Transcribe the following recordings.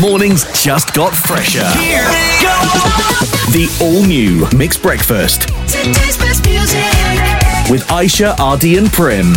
Mornings just got fresher. Here we go. The all new Mixed Breakfast. Today's best music. With Aishah, RD, and Prem.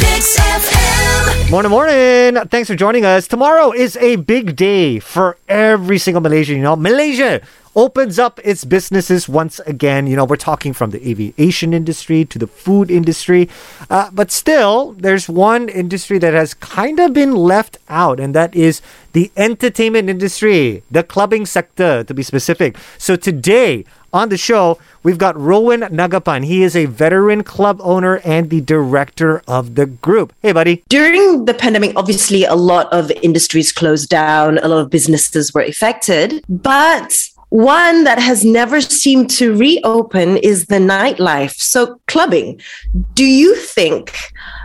Mix FM. Morning, morning. Thanks for joining us. Tomorrow is a big day for every single Malaysian. You know, Malaysia opens up its businesses once again. You know, we're talking from the aviation industry to the food industry. Uh, but still, there's one industry that has kind of been left out, and that is the entertainment industry, the clubbing sector to be specific. So today, on the show, we've got Roen Nagapan. He is a veteran club owner and the director of the group. Hey, buddy. During the pandemic, obviously, a lot of industries closed down, a lot of businesses were affected. But one that has never seemed to reopen is the nightlife. So, clubbing. Do you think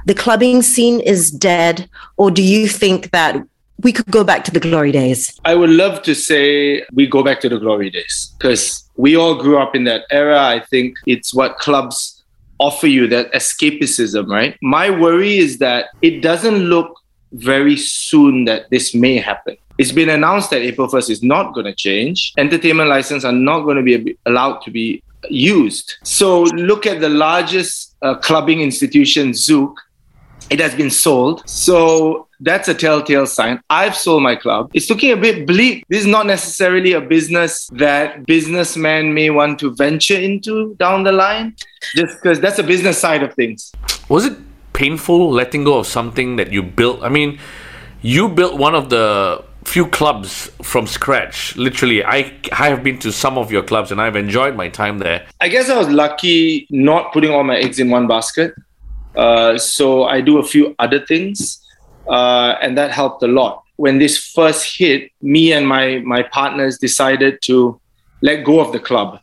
the clubbing scene is dead, or do you think that we could go back to the glory days? I would love to say we go back to the glory days because we all grew up in that era. I think it's what clubs offer you that escapism, right? My worry is that it doesn't look very soon that this may happen. It's been announced that April 1st is not going to change. Entertainment licenses are not going to be allowed to be used. So look at the largest uh, clubbing institution, Zouk. It has been sold. So that's a telltale sign. I've sold my club. It's looking a bit bleak. This is not necessarily a business that businessmen may want to venture into down the line, just because that's a business side of things. Was it painful letting go of something that you built? I mean, you built one of the few clubs from scratch. Literally, I I have been to some of your clubs and I've enjoyed my time there. I guess I was lucky not putting all my eggs in one basket. Uh, so I do a few other things, uh, and that helped a lot. When this first hit, me and my my partners decided to let go of the club,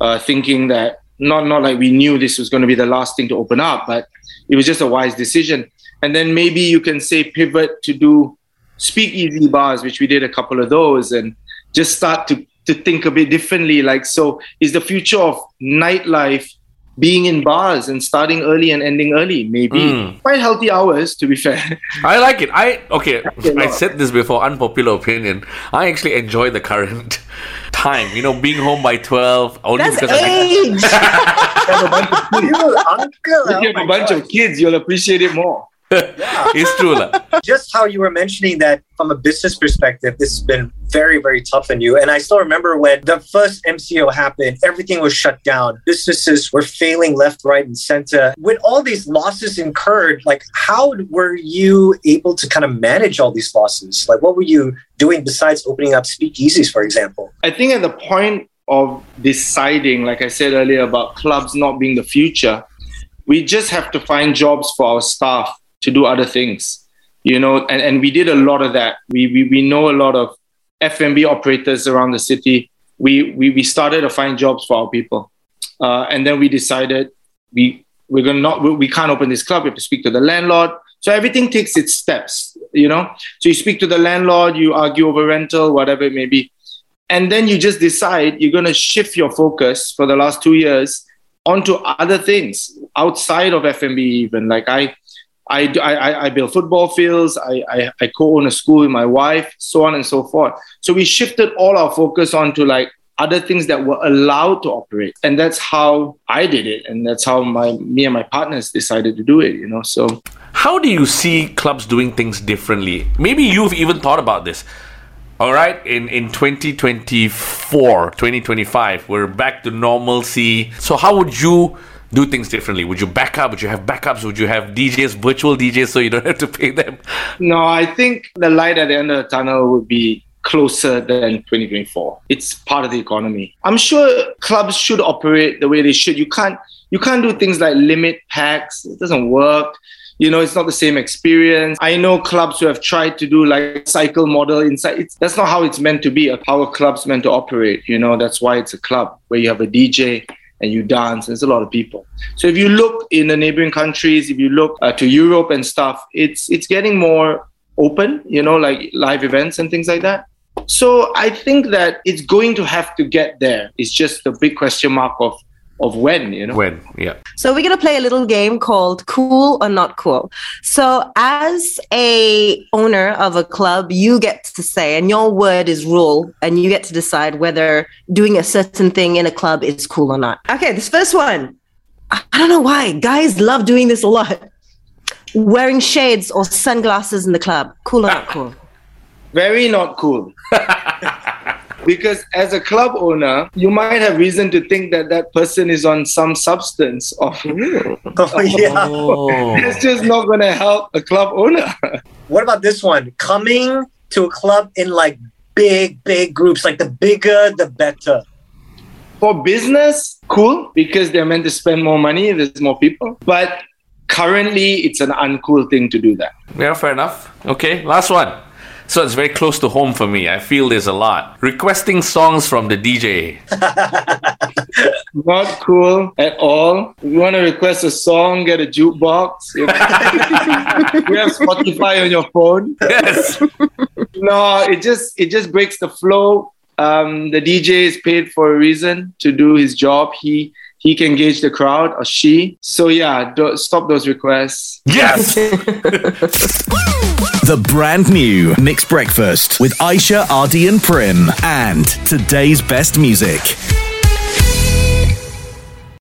uh, thinking that not not like we knew this was going to be the last thing to open up, but it was just a wise decision. And then maybe you can say pivot to do speakeasy bars, which we did a couple of those, and just start to to think a bit differently. Like, so is the future of nightlife being in bars and starting early and ending early? Maybe Mm. quite healthy hours, to be fair. I like it. I okay. I, lot. said this before. Unpopular opinion. I actually enjoy the current time. You know, being home by twelve only That's because I age. you uncle. if you have a bunch of kids, you'll appreciate it more. it's true lah. just how you were mentioning that from a business perspective, this has been very, very tough on you. And I still remember when the first MCO happened, everything was shut down. Businesses were failing left, right, and center. With all these losses incurred, like how were you able to kind of manage all these losses? Like what were you doing besides opening up speakeasies, for example? I think at the point of deciding, like I said earlier, about clubs not being the future, we just have to find jobs for our staff to do other things. You know, and, and we did a lot of that. We, we we know a lot of F&B operators around the city. We we, we started to find jobs for our people. Uh, and then we decided we we're gonna not we, we can't open this club. We have to speak to the landlord. So everything takes its steps, you know. So you speak to the landlord, you argue over rental, whatever it may be and then you just decide you're going to shift your focus for the last two years onto other things outside of F&B even like I I, I- I build football fields I, I, I co-own a school with my wife so on and so forth so we shifted all our focus onto like other things that were allowed to operate and that's how I did it and that's how my me and my partners decided to do it you know so How do you see clubs doing things differently? Maybe you've even thought about this. All right, in in 2024, 2025, we're back to normalcy. So how would you do things differently? Would you back up? Would you have backups? Would you have DJs, virtual DJs, so you don't have to pay them? No, I think the light at the end of the tunnel would be closer than 2024. It's part of the economy. I'm sure clubs should operate the way they should. You can't you can't do things like limit packs. It doesn't work. You know, it's not the same experience. I know clubs who have tried to do like cycle model inside. It's, that's not how it's meant to be. A club's meant to operate. You know, that's why it's a club where you have a DJ and you dance. There's a lot of people. So if you look in the neighboring countries, if you look uh, to Europe and stuff, it's it's getting more open. You know, like live events and things like that. So I think that it's going to have to get there. It's just the big question mark of of when, you know. When? Yeah. So we're gonna play a little game called Cool or Not Cool. So as a owner of a club, you get to say, and your word is rule, and you get to decide whether doing a certain thing in a club is cool or not. Okay, this first one. I I don't know why. Guys love doing this a lot. Wearing shades or sunglasses in the club. Cool or not cool? Very not cool. because as a club owner, you might have reason to think that that person is on some substance or hmm. Oh, yeah. Oh. it's just not going to help a club owner. What about this one? Coming to a club in like big, big groups, like the bigger, the better. For business, cool because they're meant to spend more money, there's more people. But currently, it's an uncool thing to do that. Yeah, fair enough. Okay, last one. So it's very close to home for me. I feel there's a lot. Requesting songs from the DJ. Not cool at all. If you want to request a song, get a jukebox. you have Spotify on your phone. Yes. No, it just it just breaks the flow. Um, the DJ is paid for a reason to do his job. He he can gauge the crowd or she. So yeah, do stop those requests. yes. The brand new Mixed Breakfast with Aishah, RD, and Prem, and today's best music.